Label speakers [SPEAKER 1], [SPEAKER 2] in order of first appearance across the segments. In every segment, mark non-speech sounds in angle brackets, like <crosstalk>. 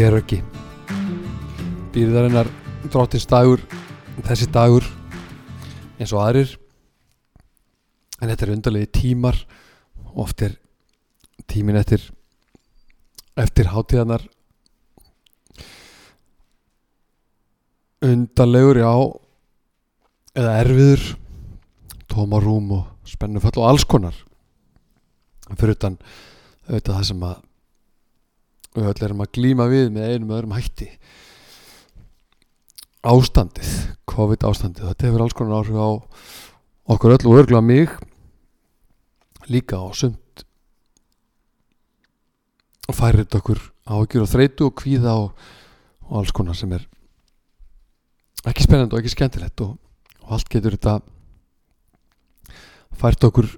[SPEAKER 1] ég er ekki býrðarinnar dróttins dagur þessi dagur eins og aðrir. En þetta er undarlegi tímar oft er tímin eftir eftir hátíðanar undarlegur já eða erfiður tómarúm og spennufall og alls konar. Fyrir utan auðvitað það sem að við öll erum að glíma við með einum öðrum hætti. Ástandið COVID ástandið, þetta hefur alls konar áhrif á okkur öll og örgulega mig líka á og færið okkur áhugjur og þreytu og kvíða og, og alls konar sem er ekki spennandi og ekki skemmtilegt og, og allt getur þetta fært okkur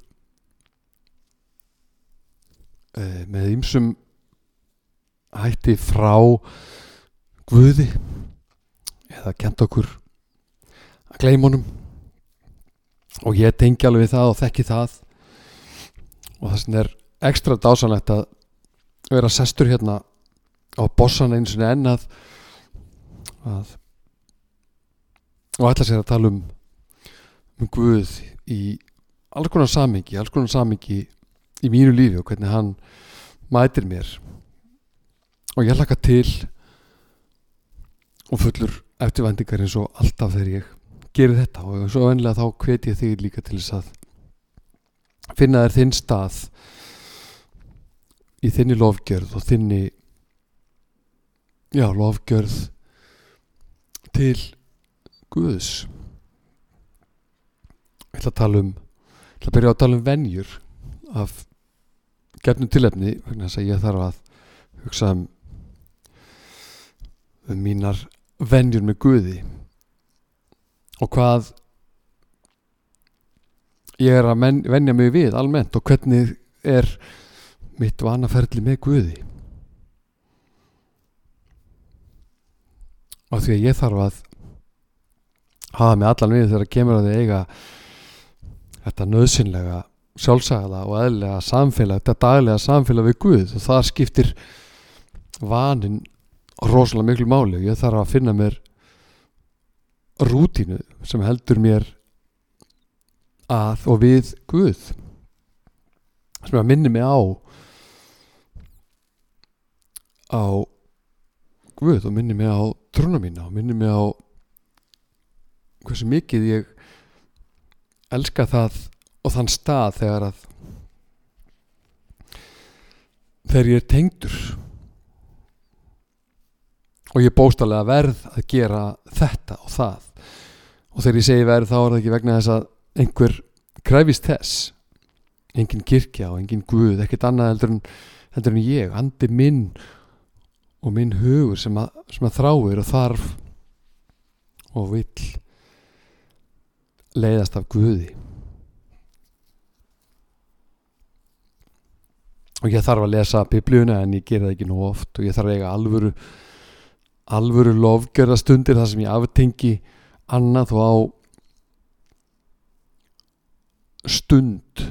[SPEAKER 1] uh, með ýmsum hætti frá Guði eða kent okkur að gleyma honum. Og ég tengi alveg við það og þekki það. Og það sem er ekstra dásanlegt að vera sestur hérna á bossan eins og enn að, að og ætla sér að tala um um Guð í alls konar samingi, alls konar samingi í mínu lífi og hvernig hann mætir mér og ég hlaka til og fullur eftirvæntingar eins og alltaf þegar ég gerir þetta. Og svo vennilega þá hvet ég þig líka til þess að finna þér þinn stað í þinni lofgjörð og þinni já, lofgjörð til Guðs. Ég ætla að tala um ég ætla að byrja að tala um venjur af gefnum tilefni vegna þess að ég þarf að hugsa um um mínar venjur með Guði. Og hvað ég er að men, venja mig við almennt og hvernig er mitt vanaferli með Guði. Og því að ég þarf að hafa mig allan við þegar kemur að þið eiga þetta nöðsynlega sjálfsagða og eðlega samfélag þetta daglega samfélag við Guð. Og það skiptir vanin rosalega miklu máli. Ég þarf að finna mér rútínu sem heldur mér að og við Guð sem að minni mig á á Guð og minni mig á trúna mína og minni mig á hversu mikið ég elska það og þann stað þegar að þegar ég er tengdur og ég bóstalega verð að gera þetta og það. Og þegar ég segi verð þá er það ekki vegna þess að einhver kræfist þess. Engin kirkja og engin guð ekkert annað heldur en, heldur en ég andi minn og minn hugur sem að, sem að þráir og þarf og vill leiðast af Guði. Og ég þarf að lesa biblíuna en ég ger það ekki nú oft og ég þarf að eiga alvöru alvöru lofgjörða stundir þar sem ég aftengi annað og á stund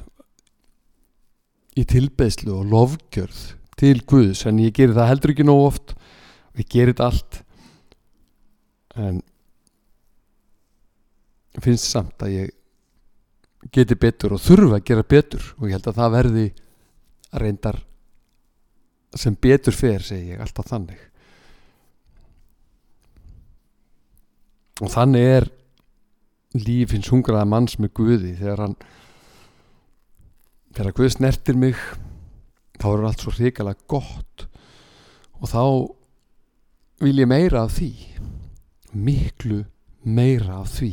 [SPEAKER 1] í tilbeðslu og lofgjörð til Guðs. En ég gerir það heldur ekki nóg oft. Og ég gerir þetta allt. En finnst samt að ég geti betur og þurfa að gera betur. Og ég held að það verði reyndar sem betur fer segi ég alltaf þannig og þannig er lífins hungraða manns með Guði. Þegar hann þegar Guð snertir mig þá er allt svo hrikalega gott. Og þá vil ég meira af því. Miklu meira af því.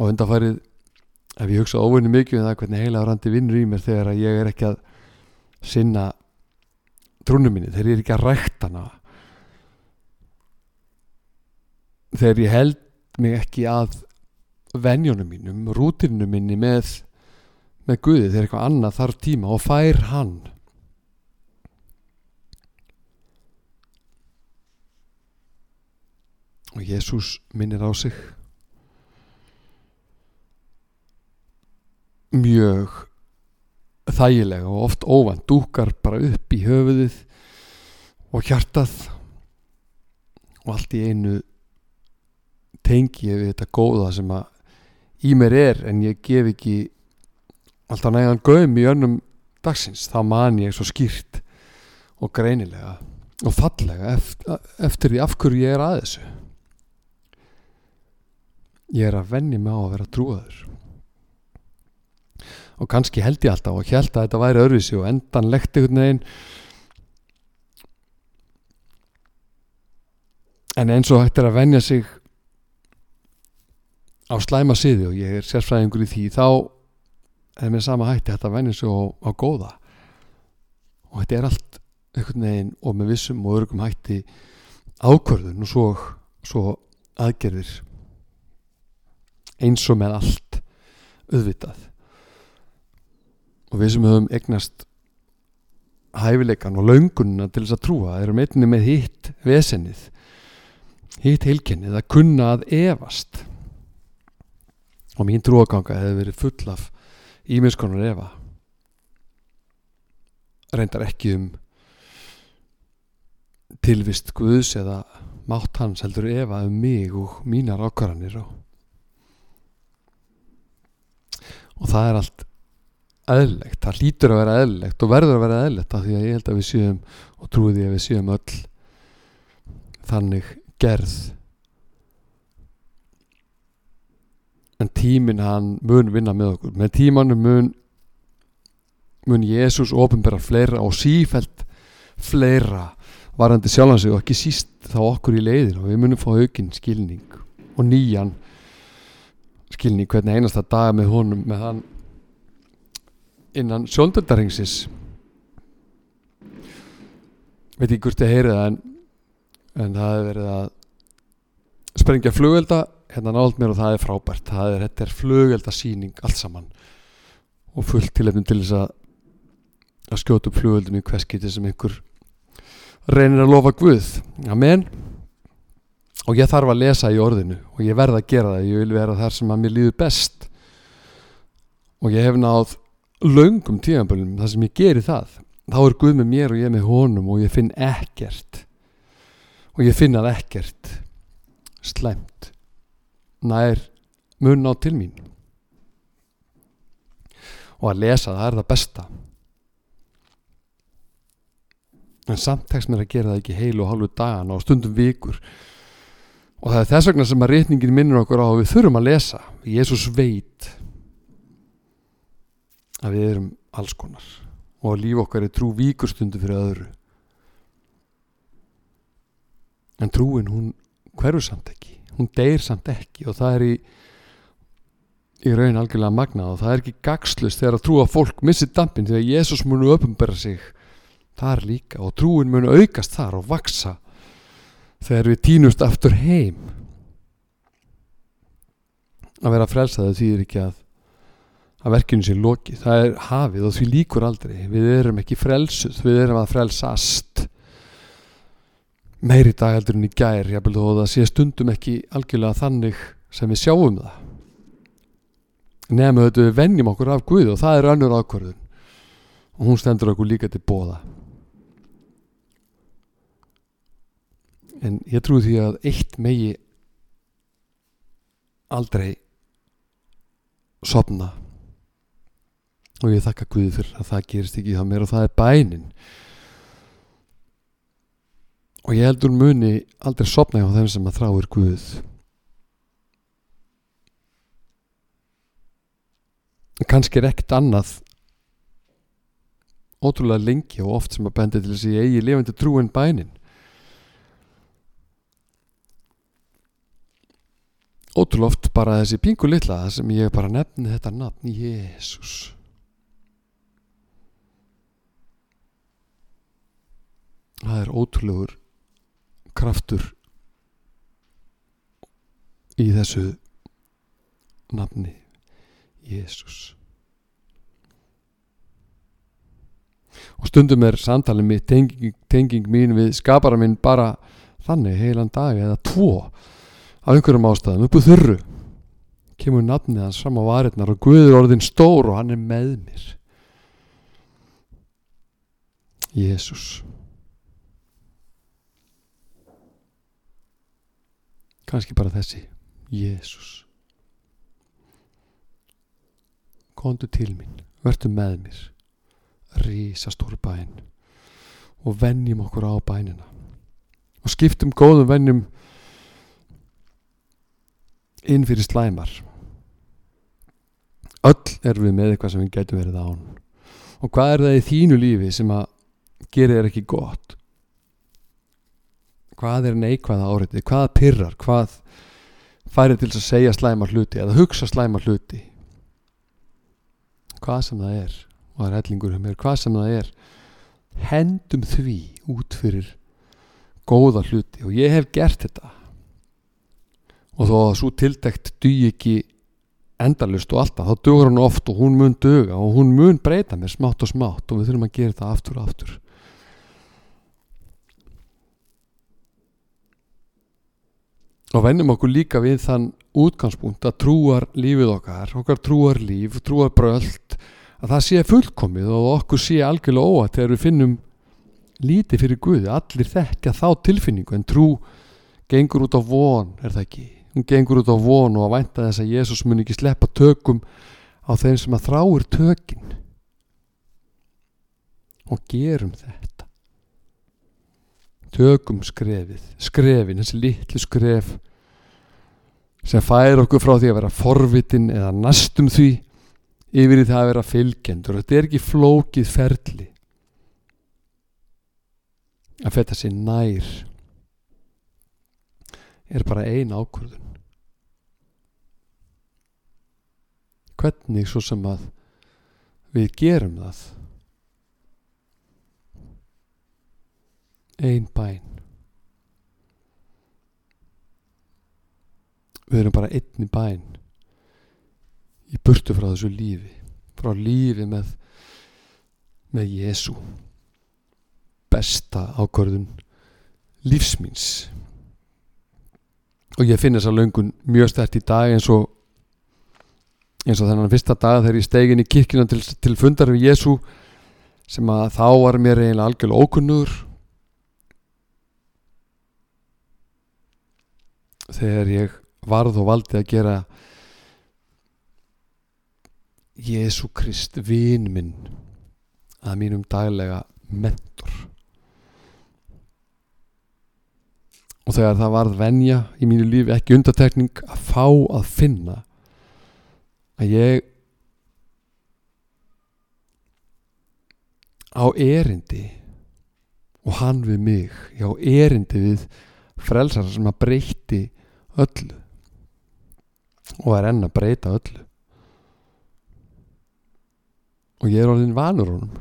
[SPEAKER 1] Og undanfærið ef ég hugsa óvinni mikið um það hvernig heila randi vinnur í mér þegar að ég er ekki að sinna trúnum minni, þegar ég er ekki að rækta hana þegar ég held mig ekki að venjónum mínum, rútinu minni með, með Guði þegar eitthvað annað þarf tíma og fær hann. Og Jésús minnir á sig. Mjög þægilega og oft óvænt dúkar bara upp í höfuðið og hjartað og allt í einu tengi ég við þetta góða sem að í mér er en ég gef ekki alltaf nægan göm í önnum dagsins. Þá man ég svo skýrt og greinilega og fallega eftir, eftir því af hverju ég er að þessu. Ég er að venni mig á að vera trúaður. Og kannski held ég alltaf og held að þetta væri öðruvísi og endanlegt einhvern veginn. En eins og hægt er að venja sig á slæma siði og ég er sérfræðingur í því þá er með sama hætti að venja sig á, á góða. Og þetta er allt einhvern veginn og með vissum og örgum hætti ákvörðun og svo, svo aðgerðir. Eins og með allt auðvitað. Og við sem höfum egnast hæfileikan og laungunna til þess að trúa erum einni með hitt vesennið hitt heilkennið að kunna að evast og mín trúaganga hefði verið full af ímiðskonar efa. Reyndar ekki um tilvist Guðs eða mátt hans heldur efa um mig og mínar ákvarðanir og, og það er allt eðlilegt, það lítur að vera eðlilegt og verður að vera eðlilegt af því að ég held að við séum og trúi því að við séum öll þannig gerð en tímin hann mun vinna með okkur. Með tímanum mun mun Jésús ofinbæra fleira og sífælt fleira varandi sjálfansig og ekki síst þá okkur í leiðin og við munum fá aukinn skilning og nýjan skilning hvernig einasta dag með honum með hann innan sjóndöldarhengsis veit ekki hvort ég heyrið en en það hefur verið að sprengja flugvelda hérna nált mér og það er frábært. Það er, þetta er flugveldasýning allt saman. Og fullt tilefnum til þess að að skjóta upp flugveldinu í hverskiti sem einhver reynir að lofa Guð. Amen. Og ég þarf að lesa í orðinu og ég verð að gera það. Ég vil vera þar sem að mér líður best. Og ég hef náð löngum tíðanbölum þar sem ég geri það þá er Guð með mér og ég með honum og ég finn ekkert. Og ég finna ekkert slæmt nær mun á til mín. Og að lesa það er það besta. En samt tekst mér að gera það ekki heil og halvu dagan og stundum vikur. Og það er þess vegna sem að reytningin minnur okkur á að við þurfum að lesa. Jésús veit að við erum alls konar. Og að líf okkar er trú víkurstundu fyrir öðru. En trúin hún hverfur samt ekki hún deyr samt ekki og það er í í raun algjörlega magnað og það er ekki gagslust þegar að trúa fólk missir dampin að Jésús munu öpumbera sig þar líka og trúin munu aukast þar og vaksa þegar við týnust aftur heim. Að vera frelsaði þýðir ekki að að verkinu sé loki, það er hafið og því líkur aldrei, við erum ekki frelsuð, við erum að frelsast meiri dag heldur en í gær jábel þó það sé stundum ekki algjörlega þannig sem við sjáum það. Nefnum þetta við vennjum okkur af Guð og það er önnur ákvörðun. Og hún stendur okkur líka til bóða en ég trúi því að eitt megi aldrei sopna og ég þakka Guði fyrir að það gerist ekki það mér og það er bænin og ég heldur muni aldrei sopna hjá þeim sem að þráir Guð. Kannski er ekkert annað ótrúlega lengi og oft sem að bendi til þess að ég eigi lifandi trúin bænin. Ótrúlega oft bara þessi pingu litla sem ég bara nefni þetta nafn Jésús það er ótrúlegur kraftur í þessu nafni Jésús og stundum er samtalið mitt tenging, tenging mín við skapara minn bara þannig heilan dag eða tvo af einhverjum ástæðum. Uppu þurru kemur nafnið hans fram á varirnar og Guður orðin stór og hann er með mér. Jésús kannski bara þessi. Jésús kondu til mín. Verðu með mér. Rísa stór bæn og vennjum okkur á bænina. Og skiptum góðum vennjum inn fyrir slæmar. Öll erum við með eitthvað sem við getum verið án. Og hvað er það í þínu lífi sem að gerir þér ekki gott hvað er neikvæða áriði hvað pyrrar, hvað færir til að segja slæma hluti eða hugsa slæma hluti? Hvað sem það er og það er hellingur um mér, hvað sem það er hendum því út fyrir góða hluti. Og ég hef gert þetta. Og þó að svo tildekt dugi ekki endalust og alltaf, þá dugur hann oft og hún mun duga og hún mun breyta mér smátt og smátt og við þurfum að gera þetta aftur og aftur og vennum okkur líka við þann útgangspunkt að trúar lífið okkar, okkar trúar líf, trúar bröld að það sé fullkomið og okkur sé algjörlega óætt þegar við finnum lítið fyrir Guði, allir þekkja þá tilfinningu en trú gengur út á von, er það ekki? Hún gengur út á von og að vænta þess að Jésús mun ekki sleppa tökum á þeim sem að þráir tökin. Og gerum þetta tökum skrefið skrefin, þessi litlu skref sem fær okkur frá því að vera forvitin eða næstum því yfir í það að vera fylgjendur. Þetta er ekki flókið ferli að fetta sér nær. Er bara ein ákvörðun. Hvernig svo sem að við gerum það ein bæn við erum bara einni bæn í burtu frá þessu lífi frá lífi með með Jésu besta ákvörðun lífsmýns og ég finn þessa löngun mjög stert í dag eins og eins og þennan fyrsta dag þegar ég stegin í kirkina til, til fundar við Jésu sem að þá var mér eiginlega algjörlega ókunnur þegar ég varð og valdi að gera Jésu Krist vin minn að mínum daglega mentor. Og þegar það varð venja í mínu lífi ekki undatekning að fá að finna að ég á erindi og hann við mig ég á erindi við frelsar sem að breyti öllu. Og er enn að breyta öllu. Og ég er orðin vanur honum.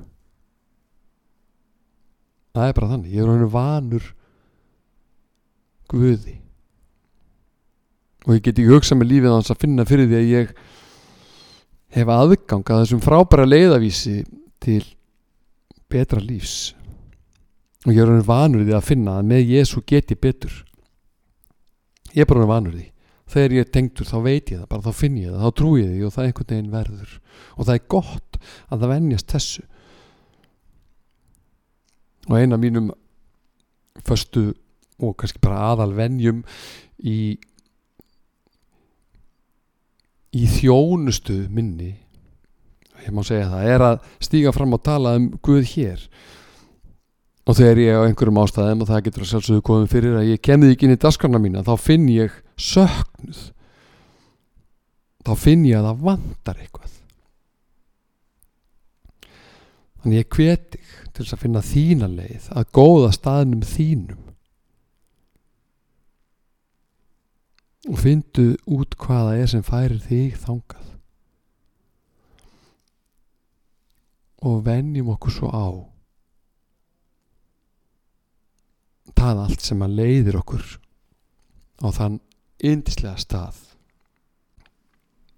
[SPEAKER 1] Það er bara þannig ég er orðin vanur Guði. Og ég get ekki hugsað með lífið hans að finna fyrir því að ég hef aðgang að þessum frábæra leiðavísi til betra lífs. Og ég er orðin vanur því að finna að með Jésu get ég betur ég er bara vanur því. Þegar ég er tengtur þá veit ég það bara þá finn ég það, þá trú ég því og það er einhvern veginn verður. Og það er gott að það vennjast þessu. Og eina mínum förstu og kannski bara aðal vennjum í í þjónustu minni ég má segja það er að stíga fram og tala um Guð hér og þegar ég á einhverjum ástæðum og það getur að sjálfsögðu komið fyrir að ég kemði ekki inn í daskarna mína þá finn ég söknuð. Þá finn ég að það vandar eitthvað. Þannig ég hveti til þess að finna þína leið að góða staðnum þínum. Og fyndu út hvaða er sem færir þig þangað. Og venjum okkur svo á það allt sem að leiðir okkur á þann yndislega stað.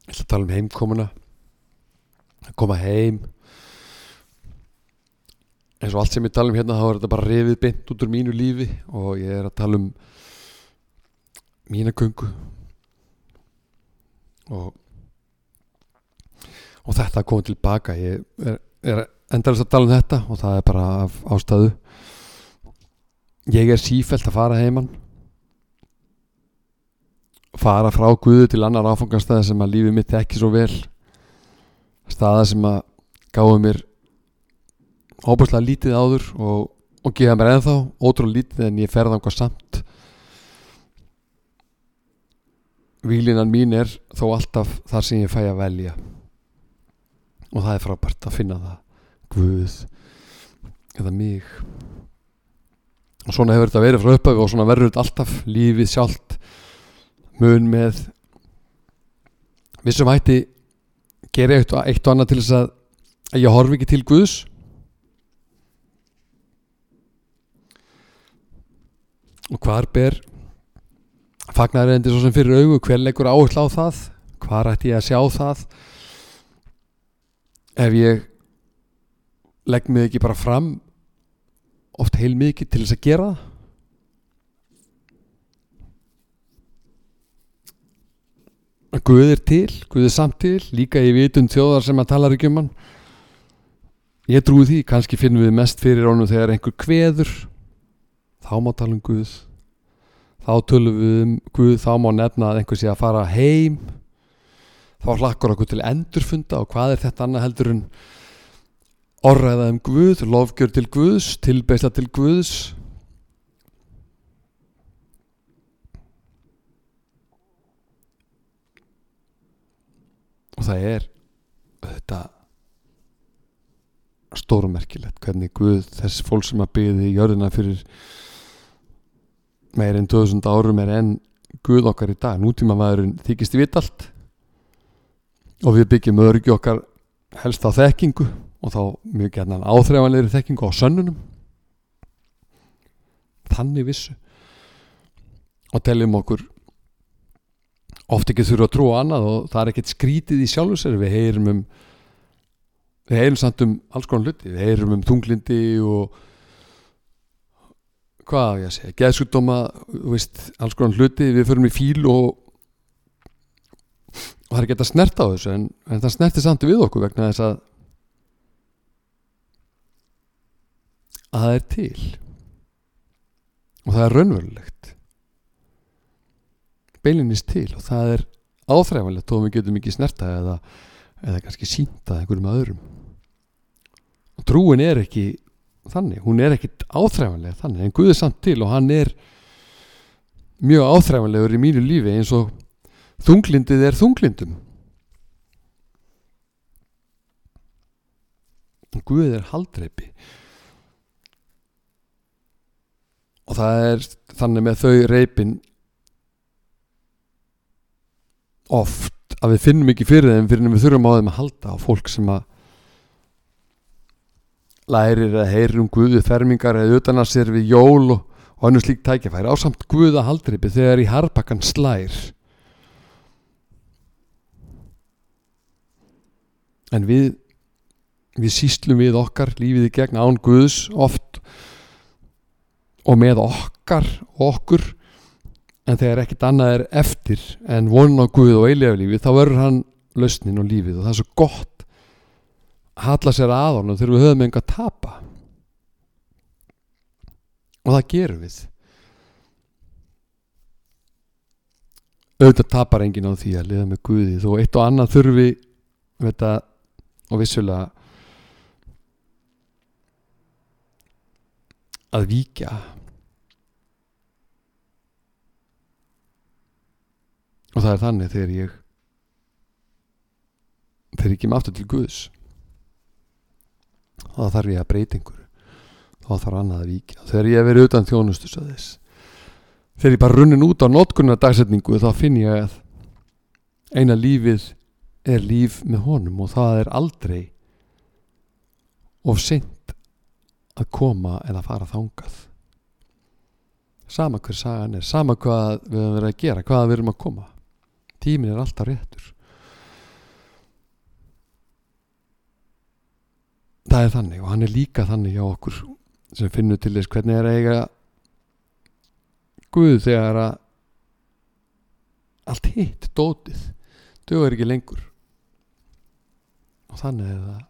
[SPEAKER 1] Ég ætla að tala um heimkomuna að koma heim. Eins og allt sem ég tala um hérna þá er þetta bara reyfið beint út úr mínu lífi og ég er að tala um mína gungu og og þetta kom tilbaka ég er, er endalist að tala um þetta og það er bara af ástæðu ég er sífælt að fara heimann fara frá Guðu til annar áfangastæði sem að lífið mitt ekki svo vel. Staða sem að gáði mér óbúslega lítið áður og, og gefa mér ennþá ótrúlega lítið en ég ferða einhvað samt. Vílinan mín er þó alltaf þar sem ég fæ að velja. Og það er frábært að finna það. Guð eða mig og svona hefur þetta verið frá upphafi og svona verður þetta alltaf lífið sjálft. Mun með vissum hætti gera eitt og, eitt og annað til þess að, að ég horfi ekki til Guðs. Og hvar ber fagnar endi svo sem fyrir augu? Hver leggur áherslu á það? Hvar ætti ég að sjá það? Ef ég legg mig ekki bara fram oft heil mikið til þess að gera það. Guð er til, Guð er samt til líka í vitund þjóðar sem að tala ekki um hann. Ég trúi því kannski finnum við mest fyrir honum þegar einhver kveður. Þá má tala um Guð. Þá tölum við um Guð þá má nefna að einhver sé að fara heim. Þá hlakkur okkur til endurfunda og hvað er þetta annað heldur en orðaða um Guð, lofgjör til Guðs tilbeisla til Guðs. Og það er þetta stórmerkilegt hvernig Guð þess fólk sem að byggði í jörðina fyrir meir en 2000 árum er enn Guð okkar í dag. Nútíma maðurinn þykist við allt. Og við byggjum öryggi okkar helst á þekkingu og þá mjög gerðan áþreifanlegri þekkingu á sönnunum. Þannig vissu. Og teljum okkur oft ekki þurfa að trúa annað og það er ekkert skrítið í sjálfu sér. Við heyrum um við heyrum samt um alls konar hluti. Við heyrum um þunglindi og hvað ég segja geðsjúkdóma, alls konar hluti. Við förum í fíl og og það er ekki að snerta á þessu en, en það snerti samt við okkur vegna þess að að það er til. Og það er raunverulegt. Beilinist til og það er áþræfanlegt þó við getum ekki snerta eða, eða kannski sínta einhverjum öðrum. Og trúin er ekki þannig, hún er ekki áþræfanlega þannig en Guð er samt til og hann er mjög áþræfanlegur í mínu lífi eins og þunglindið er þunglindum. Guð er haldreipi og það er þannig með þau reipin oft að við finnum ekki fyrir þeim fyrir en við þurfum á þeim að halda á fólk sem að lærir að heyri um Guðu fermingar eða utan að sér við jól og, og hannu slíkt tækifæri á samt Guða haldreipi þegar í harpakkan slær. En við við síslum við okkar lífið í gegn án Guðs oft og með okkar okkur. En þegar ekkit annað er eftir en vonun á Guð og eilíflífi þá verður hann lausnin og lífið. Og það er svo gott að halla sér að honum þegar við höfum enga að tapa. Og það gerum við. Auðvitað tapar enginn á því að liða með Guði. Þó eitt og annað þurfi þetta, og vissulega að víkja. Og það er þannig þegar ég þegar ég kem aftur til Guðs þá þarf ég að breyta einhverju. Þá þarf annað að víkja. Þegar ég verið utan þjónustus að þess þegar ég bara runnin út á notkunna dagsetningu þá finn ég að eina lífið er líf með honum og það er aldrei of seint að koma eða fara þangað. Sama hver sagan er sama hvað við höfum verið að gera hvað við erum að koma. Tímin er alltaf réttur. Það er þannig og hann er líka þannig hjá okkur sem finnur til þess hvernig er eiga Guð þegar að allt hitt, dótið dögur ekki lengur. Og þannig er það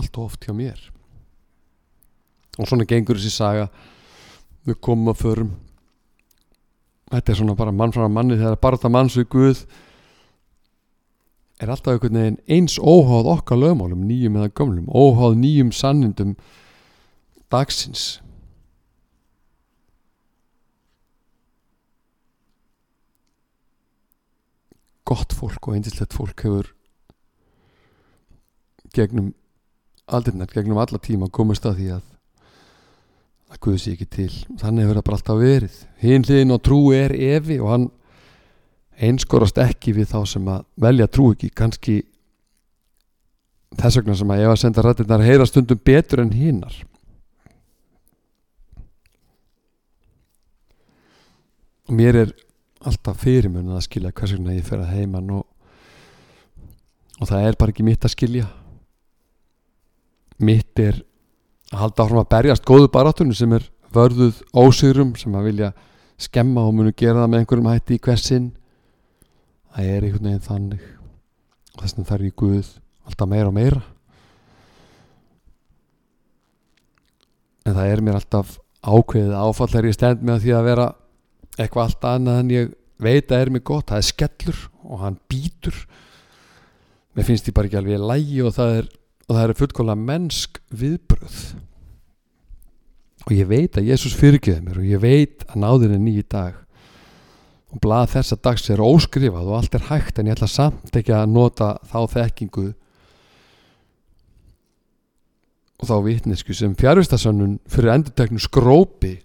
[SPEAKER 1] allt of oft hjá mér og svona gengur þessi saga. Við komum að förum. Þetta er svona bara mann frá manni þegar bara það manns við Guð er alltaf einhvern veginn eins óháð okkar lögmálum nýjum eða gömlum, óháð nýjum sannindum dagsins. Gott fólk og eindislegt fólk hefur gegnum aldrinnar, gegnum alla tíma komast að því að að Guð sé ekki til. Þannig hefur það bara alltaf verið. Hinn hliðin og trú er evi og hann einskorast ekki við þá sem að velja trú ekki. Kannski þess vegna sem að ef að senda rættirnar heyra stundum betur en hinnar og mér er alltaf fyrirmun að skilja hvers vegna ég fer að heiman og, og það er bara ekki mitt að skilja. Mitt er að halda áfram að berjast góðu barátunum sem er vörðuð ósýrum sem að vilja skemma og munu gera það með einhverjum hætti í hversinn það er einhvern veginn þannig. Og þess vegna þarf ég Guð alltaf meira og meira. En það er mér alltaf ákveðið áfall þegar ég stend með því að vera eitthvað allt annað en ég veit að er mér gott, það er skellur og hann býtur mér finnst ég bara ekki alveg lægi og það er og það er fullkóla mennsk viðbröð og ég veit að Jésús fyrirgeði mér og ég veit að náðin er nýji dag. Og blað þessa dags er óskrifað og allt er hægt en ég ætla samt ekki að nota þá þekkingu og þá vitnesku sem fjárvistasönnun fyrir endurteknu skrópi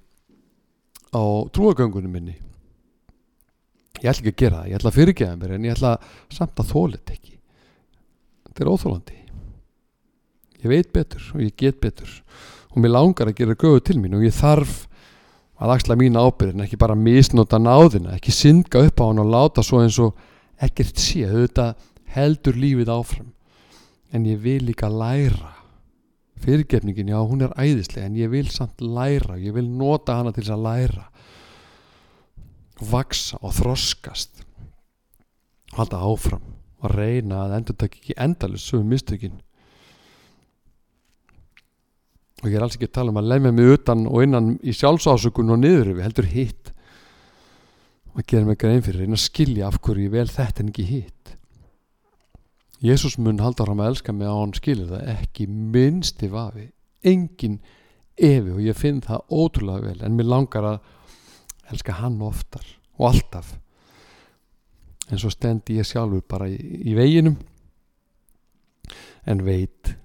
[SPEAKER 1] á trúagöngunum minni. Ég ætla ekki að gera það, ég ætla að fyrirgeða mér en ég ætla samt að þólit ekki. Þetta er óþólandi ég veit betur og ég get betur. Og mér langar að gera gögu til mín og ég þarf að axla mín ábyrðin ekki bara misnóta náðina ekki synga upp á hann og láta svo eins og ekkert sé, þetta heldur lífið áfram. En ég vil líka læra fyrirgefningin, já hún er æðislega en ég vil samt læra, ég vil nota hana til þess að læra. Vaksa og þroskast. Halda áfram og reyna að endur takk ekki endalus sögum mistökin og ég er alls ekki að tala um að lemja mig utan og innan í sjálfsásökun og niður við heldur hitt. Og gera mig grein fyrir einn að skilja af hverju ég vel þetta en ekki hitt. Jésús mun halda fram að elska mig á hann skilir það ekki minnsti vafi. Engin evi og ég finn það ótrúlega vel en mér langar að elska hann oftar og alltaf. En svo stendi ég sjálfur bara í, í veginum en veit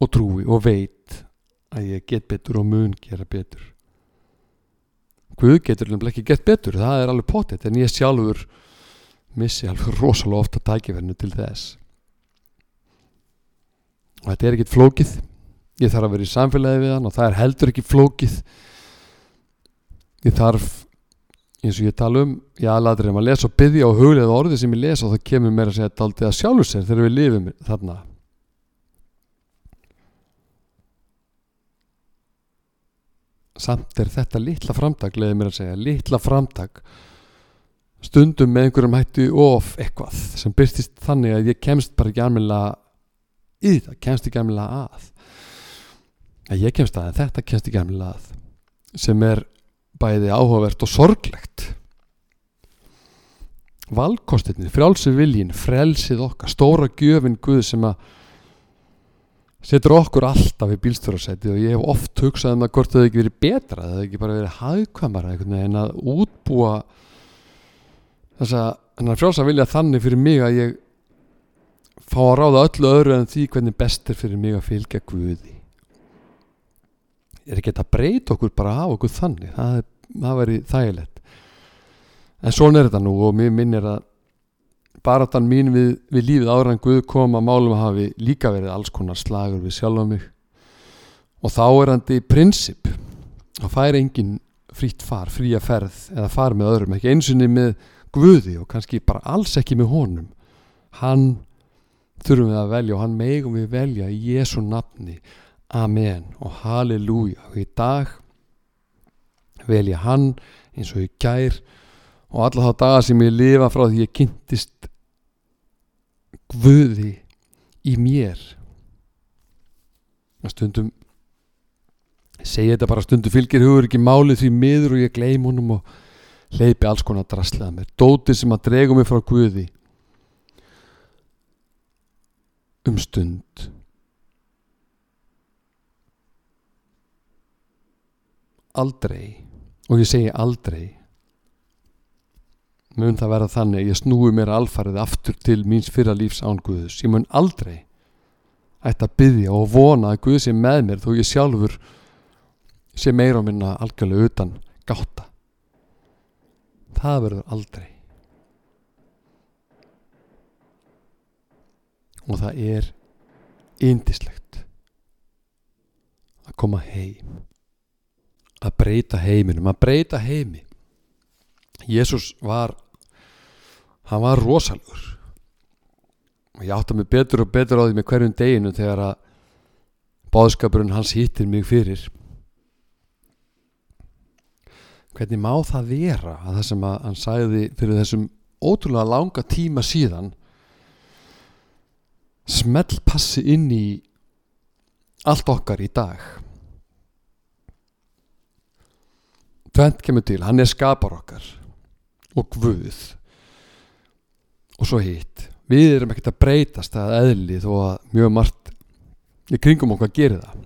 [SPEAKER 1] og trúi og veit að ég get betur og mun gera betur. Guð getur nefnilega ekki gett betur það er alveg pottet en ég sjálfur missi alveg <laughs> rosalega ofta tækifærnu til þess. Og þetta er ekkit flókið. Ég þarf að vera í samfélagi við hann og það er heldur ekki flókið. Ég þarf eins og ég tala um ég aðladri um að lesa og byggja og huglega orði sem ég lesa og það kemur mér að segja þetta aldrei að sjálfur sér þegar við lifum þarna samt er þetta litla framtak leðið mér að segja, litla framtak stundum með einhverjum hættu of eitthvað sem byrstist þannig að ég kemst bara ekki almennilega í það, kemst ekki almennilega að. Að ég kemst að þetta kemst ekki almennilega að sem er bæði áhugavert og sorglegt. Valkostinni, frjálsir viljin frelsið okkar, stóra gjöfin Guð sem að setur okkur alltaf í bílstjórasæti og ég hef oft hugsað um að hvort það ekki verið betra það hefði ekki bara verið hagkvamara en að útbúa þess að frjálsa vilja þannig fyrir mig að ég fá að ráða öllu öðru en því hvernig best er fyrir mig að fylgja Guði. Er ekki að breyta okkur bara af okkur þannig? Það, það veri þægilegt. En svona er þetta nú og mér minn er að baratan mín við, við lífið ára en Guð kom að málum hafi líka verið alls konar slagur við sjálfa mig. Og þá er hann í prinsip að færa engin frýtt far, fría ferð eða far með öðrum, ekki einsunni með Guði og kannski bara alls ekki með honum. Hann þurfum við að velja og hann megum við velja í Jésu nafni. Amen og Halleluja. Og í dag velja hann eins og í gær og alla þá daga sem ég lifa frá því ég kynntist Guði í mér. Að stundum segja þetta bara stundum fylgir hugur ekki málið því miður og ég gleym honum og hleypi alls konar drastlega mér. Dótið sem að dregu mig frá Guði um stund. Aldrei. Og ég segi aldrei mun það vera þannig að ég snúi mér alfarið aftur til míns fyrra lífs án Guðus ég mun aldrei ætti að byggja og vona að Guð sé með mér þó ég sjálfur sé meira á minna algjörlega utan gáta það verður aldrei. Og það er indislegt að koma heim að breyta heiminum að breyta heimi Jésús var hann var rosalur. Og ég átta mig betur og betur á því með hverjum deginu þegar að báðskapurinn hans hýttir mig fyrir. Hvernig má það vera að það sem að hann sagði fyrir þessum ótrúlega langa tíma síðan smell passi inn í allt okkar í dag? Tvent kemur til, hann er skapar okkar og Guð. Og svo hitt. Við erum ekkert að breytast að eðli þó að mjög margt í kringum okkar gerir það.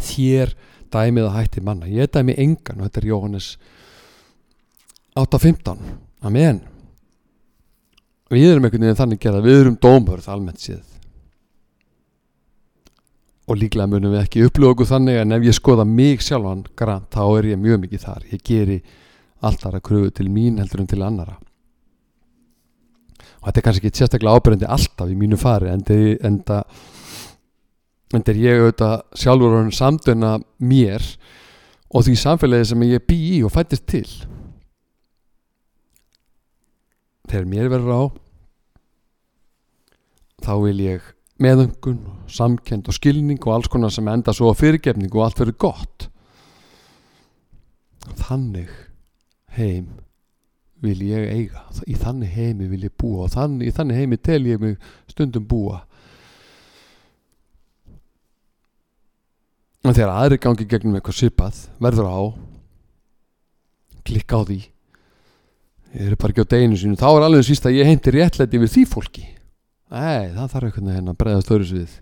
[SPEAKER 1] Þér dæmið að hætti manna. Ég dæmi engan og þetta er Jóhannes 8.15 Amen. Við erum einhvern veginn þannig gerað við erum dómörð almennt séð. Og líklega munum við ekki upplöfa okkur þannig en ef ég skoða mig sjálfan grann þá er ég mjög mikið þar. Ég geri alltaf að kröfu til mín heldur en til annara og þetta er kannski ekki sérstaklega ábyrgandi alltaf í mínu fari en það er ég auðvitað sjálfur hann samdöna mér og því samfélagi sem ég bý í og fættist til. Þegar mér verður á þá vil ég meðöngun, samkend og skilning og alls konar sem enda svo á fyrirgefning og allt verður gott. Þannig heim vil ég eiga. Í þannig heimi vil ég búa og þannig, í þannig heimi tel ég mig stundum búa. Og þegar aðri gangi gegnum eitthvað sipað verður á klikka á því. Ég er bara ekki á deginu sínu. Þá er alveg síst að ég heimti réttlæti við því fólki. Nei, það þarf einhvern veginn að bregðast öðru svið.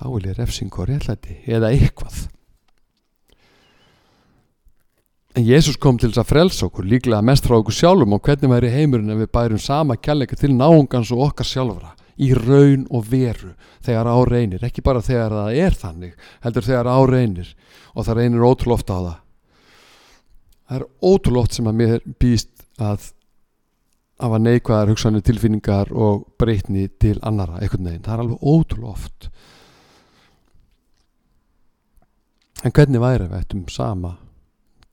[SPEAKER 1] Þá vil ég refsing og réttlæti eða eitthvað. En Jésús kom til þess að frelsa okkur líklega mest frá okkur sjálfum og hvernig væri heimurinn ef við bærum sama kjallega til náungans og okkar sjálfra í raun og veru þegar á reynir, ekki bara þegar það er þannig, heldur þegar á reynir. Og það reynir ótrúloft á það. Það er ótrúloft sem að mér býst að hafa neikvæðar hugsanir tilfinningar og breytni til annara einhvern veginn, það er alveg ótrúlega oft en hvernig væri við ættum sama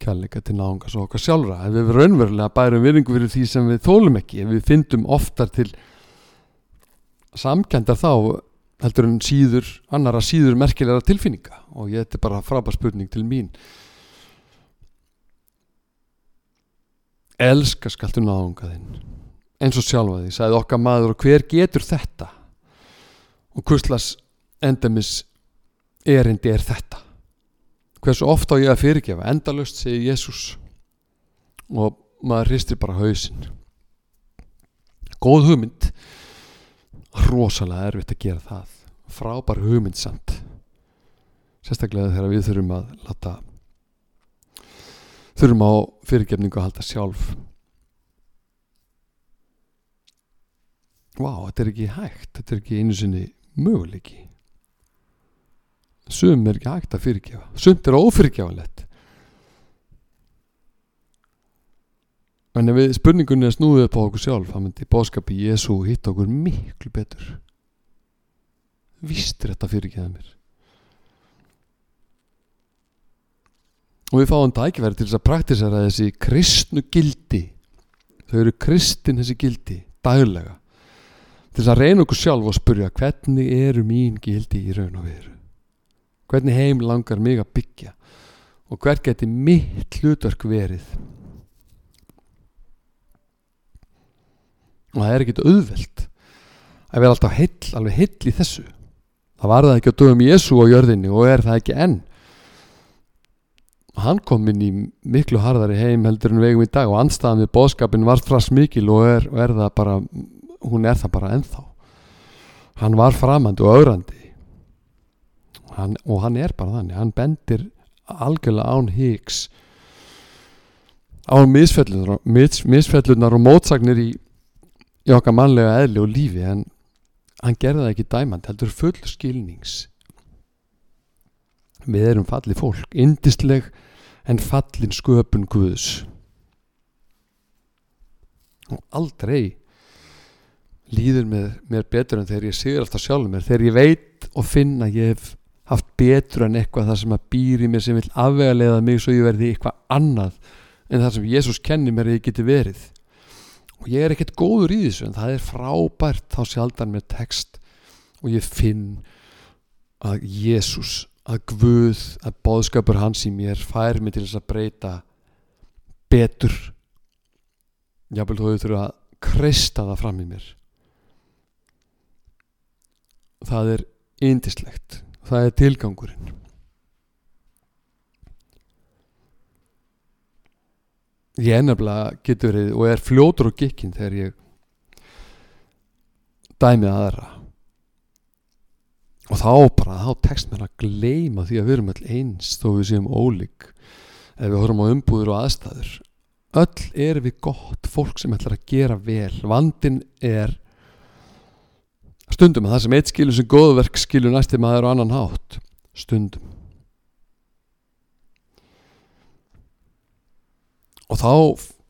[SPEAKER 1] kjærleika til náðungas og okkar sjálfra. Ef við raunverulega bærum virðingu fyrir því sem við þólum ekki, ef við fyndum oftar til samkendar þá heldur en síður annara síður merkilega tilfinninga. Og ég þetta er bara frábær spurning til mín. Elska skaltu náðungaðinn eins og sjálfa því, sagði okkar maður. Og hver getur þetta? Og kurslas endamis erindi er þetta hversu ofta á ég að fyrirgefa? Endalust segi Jésús og maður hristir bara hausin góð hugmynd. Rosalega erfitt að gera það. Frábær hugmynd samt. Sérstaklega þegar við þurfum að lata þurfum á fyrirgefningu að halda sjálf. Vá, þetta er ekki hægt, þetta er ekki einu sinni möguleiki. Sum er ekki hægt að fyrirgefa, sumt er ófyrirgefanlegt. En ef við spurningunni er snúðið upp á okkur sjálf, þá myndi bóðskapi Jésu hitta okkur miklu betur. Vistir þetta fyrirgeða mér? Og við fáum dækverði til þess að praktisera þessi kristnu gildi. Þau eru kristin þessi gildi, daglega til þess að reyna okkur sjálf og spurja hvernig eru mín gildi í raun og veru hvernig heim langar mig að byggja? Og hver geti mitt hlutverk verið? Og það er ekkit auðvelt að vera alltaf heill, alveg heill í þessu. Það var það ekki á dögum Jésu á jörðinni og er það ekki enn. Hann kom inn í miklu harðari heim heldur en vegum í dag og anstæðan við bóðskapin var frast mikil og er, og er það bara hún er það bara ennþá. Hann var framandi og augrandi hann, og hann er bara þannig hann bendir algjörlega án híks á misfellunar, mis, misfellunar og mótsagnir í, í okkar mannlega eðli og lífi en hann gerði það ekki dæmand heldur full skilnings. Við erum fallið fólk indisleg en fallin sköpun Guðs. Og aldrei líður með mér betur en þegar ég sigur alltaf sjálfur mér þegar ég veit og finn að ég hef haft betur en eitthvað það sem að býri mér sem vil afvega leiða mig svo ég verði eitthvað annað en það sem Jésús kenni mér að ég geti verið. Og ég er ekkert góður í þessu en það er frábært þá sjaldan með text og ég finn að Jésús að Guð, að bóðskapur hans í mér fær mig til þess að breyta betur. Þó þau þurfa að kreista það fram í mér. Það er indislegt það er tilgangurinn. Ég ennabla getur verið og er fljótur og gikkinn þegar ég dæmið aðra. Og þá bara, þá tekst mér að gleima því að við erum öll eins þó við séum ólík ef við horfum á umbúður og aðstæður. Öll er við gott fólk sem ætlar að gera vel. Vandin er stundum að það sem eitt skilur sem góðverk skilur næsti maður og annan hátt. Stundum. Og þá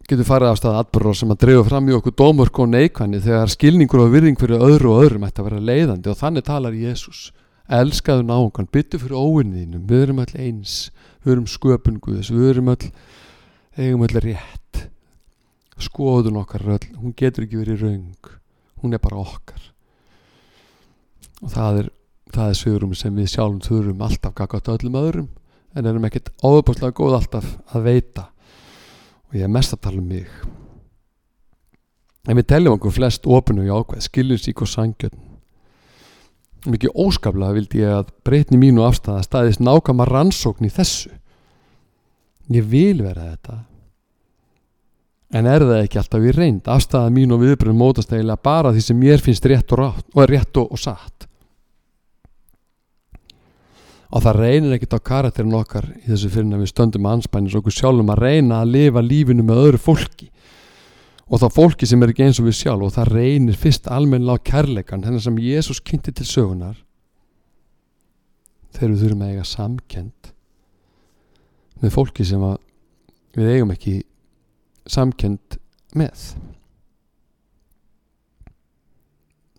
[SPEAKER 1] getur farið af stað atbyrður sem að drefa fram í okkur dómörk og neikvæðni þegar skilningur og virðing fyrir öðru og öðrum ætti að vera leiðandi og þannig talar Jésús elskaðu náungan, byttu fyrir óvinniðinum við erum öll eins, við erum sköpun Guðs, við erum öll eigum öll rétt. Skoðun okkar öll, hún getur ekki verið raung, hún er bara okkar og það er það er sögurum sem við sjálfum þurfum alltaf gaggat öllum öðrum en erum ekkert óbúrslega góð alltaf að veita. Og ég er mest að tala um mig. En við teljum okkur flest ofinu í ákveð, skiljusík og sangjötn mikið óskaplega vildi ég að breytni mínu afstæða staðist nákama rannsókn í þessu. Ég vil vera þetta. En er það ekki alltaf í reynd? Afstæða mínu og viðbröðum mótast eiginlega bara því sem mér finnst rétt og, rátt, og rétt og, og satt og það reynir ekkert á karakterin okkar í þessu fyrir að við stöndum anspænir okkur sjálfum að reyna að lifa lífinu með öðru fólki. Og þá fólki sem er ekki eins og við sjálf og það reynir fyrst almenna á kærleikan hennar sem Jésús kynnti til sögunar þegar við þurfum að eiga samkend með fólki sem við eigum ekki samkend með.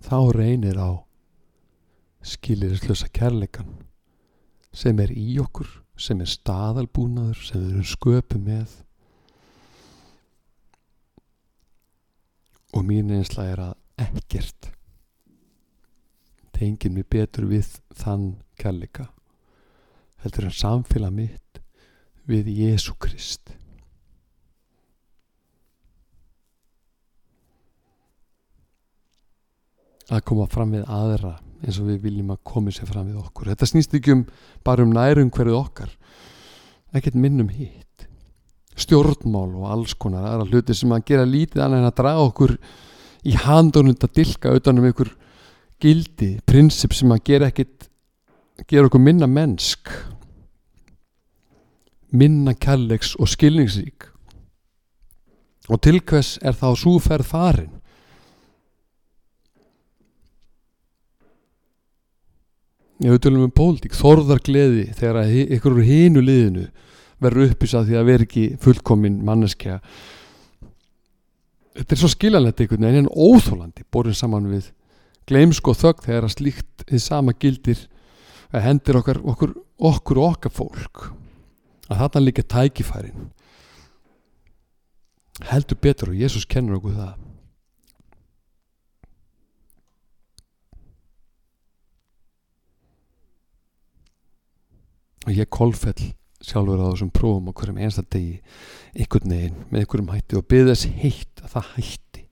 [SPEAKER 1] Þá reynir á skilirislusa kærleikan sem er í okkur sem er staðalbúnaður sem við erum sköpu með. Og mín einsla er að ekkert tengir mér betur við þann kærleika heldur en samfélag mitt við Jésu Krist. Að koma fram við aðra eins og við viljum að komi sér fram við okkur. Þetta snýst ekki um bara um nærum hverju okkar ekkert minnum hitt. Stjórnmál og alls konar aðra hluti sem að gera lítið annað en að draga okkur í handunund að dilka utanum ykkur gildi, prinsip sem að gera ekkit gera okkur minna mennsk minna kærleiks og skilningsrík. Og til hvers er þá súferð farin ég við tölum um pólitík, þorðar gleði þegar ykkur úr hínu liðinu verður uppísað því að vera ekki fullkomin manneskja. Þetta er svo skiljanlegt einhvern veginn en óþólandi borin saman við gleimsk og þögg þegar að slíkt þið sama gildir að hendir okkar okkur, okkur og okkar fólk. Að þarna líka tækifærin. Heldur betur og Jésús kennur okkur það og ég kolfell sjálfur á þessum prófum og hverjum einsta degi einhvern veginn með einhverjum hætti og byrði þess heitt að það hætti.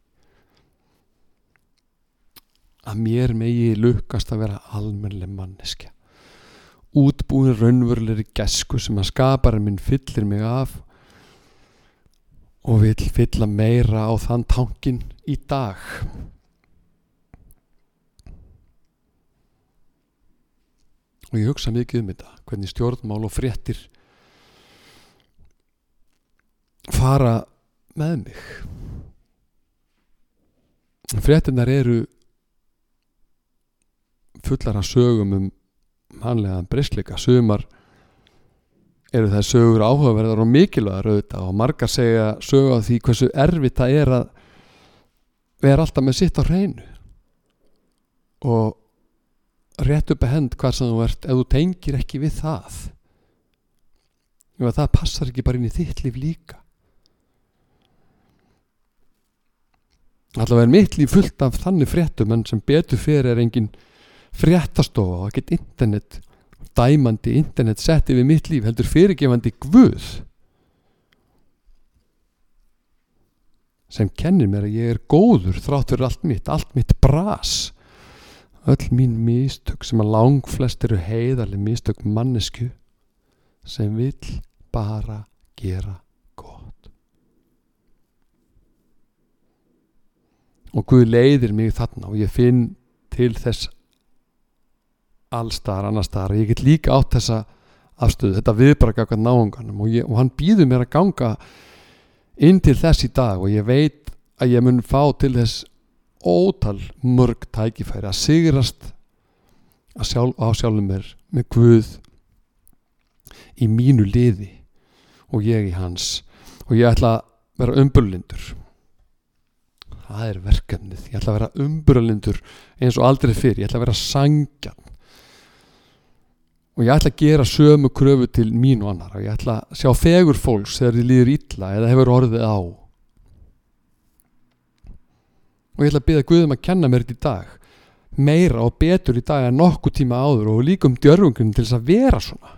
[SPEAKER 1] Að mér megi lukkast að vera almennleg manneskja. Útbúin raunverulegri gesku sem að skaparinn minn fyllir mig af og vil fylla meira á þann tankin í dag og ég hugsa mikið um þetta hvernig stjórnmál og fréttir fara með mig. Fréttinar eru fullar af sögum um mannlegan breyskleika sumar eru það sögur áhugaverðar og mikilvæðar auðvitað og margar segja sögu á því hversu erfitt það er að vera alltaf með sitt á hreinu. Og rétt upp að hend hvað sem þú ert ef þú tengir ekki við það. Ef það passar ekki bara inn í þitt líf líka. Allavega er mitt líf fullt af þannig fréttum en sem betur fyrir er engin fréttastofa. Og ekkert internet dæmandi internet setti við mitt líf heldur fyrirgefandi guð sem kennir mér að ég er góður þrátt fyrir allt mitt, allt mitt bras öll mín mistök sem að lang flest eru heiðarlega mistök mannesku sem vil bara gera gott. Og Guð leiðir mig þarna og ég finn til þess allstar, annarstaðar ég get líka átt þessa afstöðu þetta viðbraka eitthvað náunganum og, ég, og hann býður mér að ganga inn til þess í dag og ég veit að ég mun fá til þess ótal mörg tækifæri að sigrast að sjálf, á sjálfum mér með Guð í mínu liði og ég í hans. Og ég ætla að vera umbörlindur það er verkefnið. Ég ætla að vera umbörlindur eins og aldrei fyrir, ég ætla að vera sangjan og ég ætla að gera sömu kröfu til mín og annar og ég ætla að sjá fegur fólks þegar þið líður illa eða hefur orðið á og ég ætla að byrja Guðum að kenna mér þetta í dag. Meira og betur í dag en nokkuð tíma áður og líka um djörfungunum til þess að vera svona.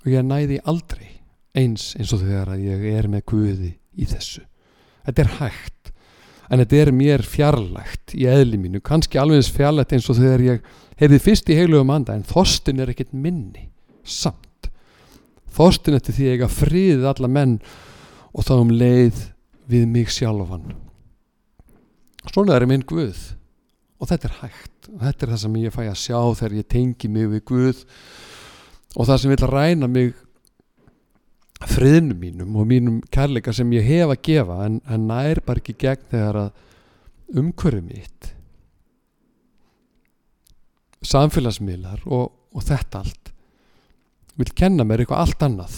[SPEAKER 1] Og ég næði aldrei eins eins og þegar að ég er með Guði í þessu. Þetta er hægt en þetta er mér fjarlægt í eðli mínu, kannski alveg fjarlægt eins og þegar ég heyrði fyrst í heilugum anda en þorstin er ekkert minni samt. Þorstin eftir því ég að friðið alla menn og þá um leið við mig sjálfan. Svona er minn Guð. Og þetta er hægt. Og þetta er það sem ég fæ að sjá þegar ég tengi mig við Guð. Og það sem vil ræna mig friðnum mínum og mínum kærleika sem ég hef að gefa en, en nær bara ekki gegn þegar að umhverju mitt samfélagsmiðlar og, og þetta allt vil kenna mér eitthvað allt annað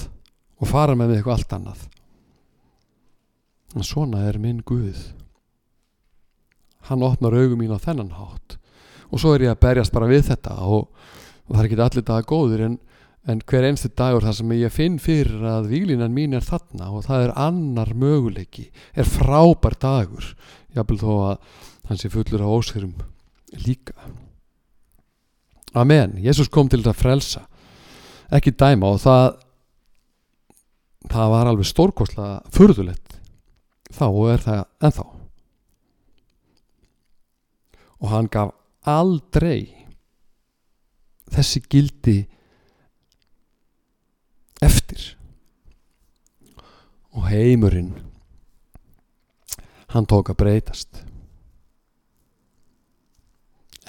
[SPEAKER 1] og fara með mig eitthvað allt annað en svona er minn Guð. Hann opnar augum mín á þennan hátt. Og svo er ég að berjast bara við þetta og, og það er ekki allir dagar góður en, en hver einstu dagur það sem ég finn fyrir að výlinan mín er þarna og það er annar möguleiki er frábær dagur jábel þó að hann sé fullur á ósverum líka. Amen, Jésús kom til að frelsa. Ekki dæma og það það var alveg stórkostlega furðulegt þá og er það ennþá. Og hann gaf aldrei þessi gildi eftir. Og heimurinn hann tók að breytast.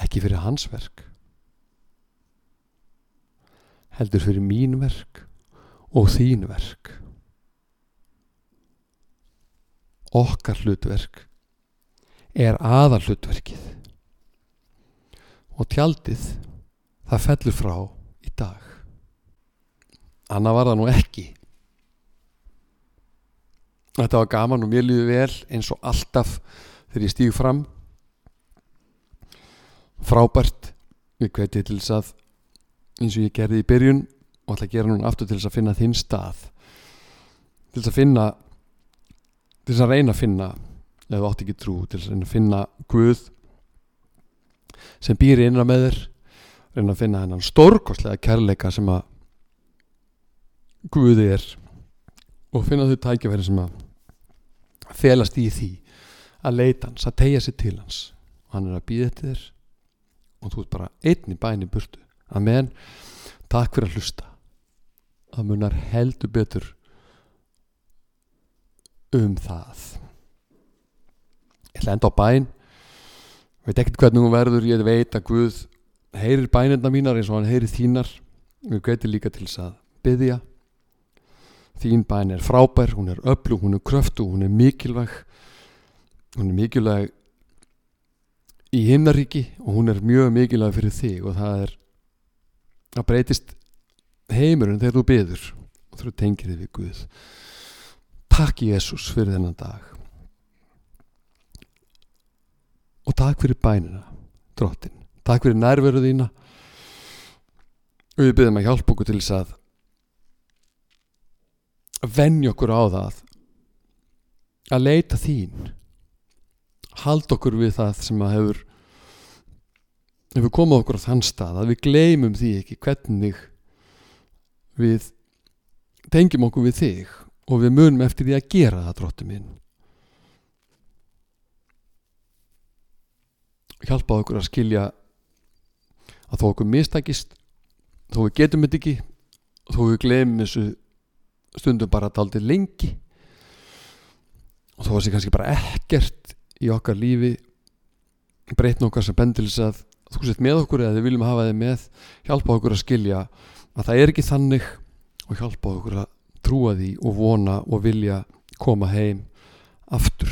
[SPEAKER 1] Ekki fyrir hans verk heldur fyrir mín verk og þín verk okkar hlutverk er aðal hlutverkið og tjaldið það fellur frá í dag. Anna var það nú ekki. Þetta var gaman og mér líði vel eins og alltaf þegar ég stíg fram. Frábært. Við hvetið til þess að eins og ég gerði í byrjun og ætla að gera núna aftur til þess að finna þinn stað. Til þess að finna til þess að reyna að finna ef þú átt ekki trú til þess að reyna að finna Guð sem býr innra með þér reyna að finna hennan stórkostlega kærleika sem að Guði er og finna þau tækifæri sem að felast í því að leita hans, að tegja sér til hans. Og hann er að býða eftir þér og þú ert bara einn í bæni burtu. Að menn, takk fyrir að hlusta. Það munar heldur betur um það. Ég ætla að enda á bæn veit ekkert hvernig hún verður ég veit að Guð heyrir bænirna mínar eins og hann heyrir þínar. Við gæti líka til þess að byggja þín bæn er frábær hún er öflug, hún er kröftu, hún er mikilvæg. Hún er mikilvæg í himnaríki og hún er mjög mikilvæg fyrir þig og það er að breytist heimurinn þegar þú byður og þú tengir þig við Guð takk Jésús fyrir þennan dag. Og takk fyrir bænina drottin, takk fyrir nærveru þína. Og við byrðum að hjálpa okkur til þess að vennja okkur á það að leita þín. Halda okkur við það sem að hefur hefur komið okkur á þann stað að við gleymum því ekki hvernig við tengjum okkur við þig og við munum eftir því að gera það dróttu minn. Hjálpa okkur að skilja að þó okkur mistækist þó við getum þetta ekki þó við glemum þessu stundum bara að daldi lengi og þó þessi kannski bara ekkert í okkar lífi breytna okkar sem bendilis að þú sett með okkur eða við viljum hafa þið með hjálpa okkur að skilja að það er ekki þannig og hjálpa okkur að trúa því og vona og vilja koma heim aftur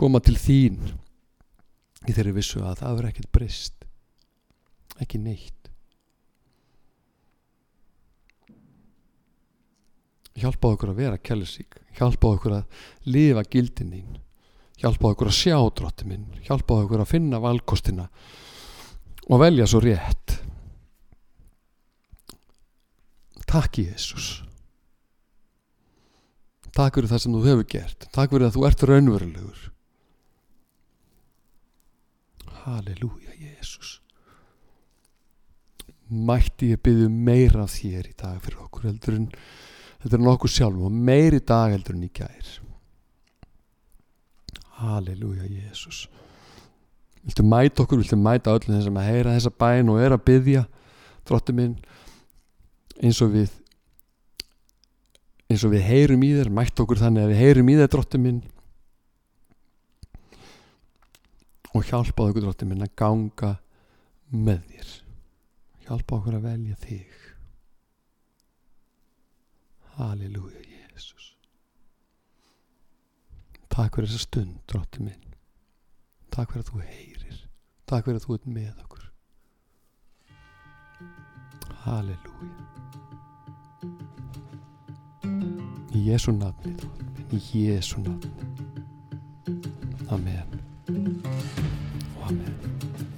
[SPEAKER 1] koma til þín í þeirri vissu að það verður ekkert breyst ekki neitt. Hjálpa okkur að vera kellisík hjálpa okkur að lifa gildin þín hjálpa okkur að sjá drótti minn hjálpa okkur að finna valkostina og velja svo rétt. Takk Jésús takk fyrir það sem þú hefur gert. Takk fyrir að þú ert raunverulegur. Halleluja Jésús mætti ég byggja meira af þér í dag fyrir okkur heldur en heldur en okkur sjálf og meiri dag heldur en í gær. Halleluja Jésús Viltu mæta okkur, viltu mæta öllum þessum að heyra þessa bæn og er að byggja dróttu minn? Eins og við eins og við heyrum í þér mæta okkur þannig að við heyrum í þér dróttu minn. Og hjálpa okkur dróttu minn að ganga með þér. Hjálpa okkur að velja þig. Halleluja Jésús Takk fyrir þessa stund dróttu minn. Takk fyrir að þú heyrir. Takk fyrir að þú ert með okkur. Halleluja Í Jésu nafni Í Jésu nafni. Amen. Og Amen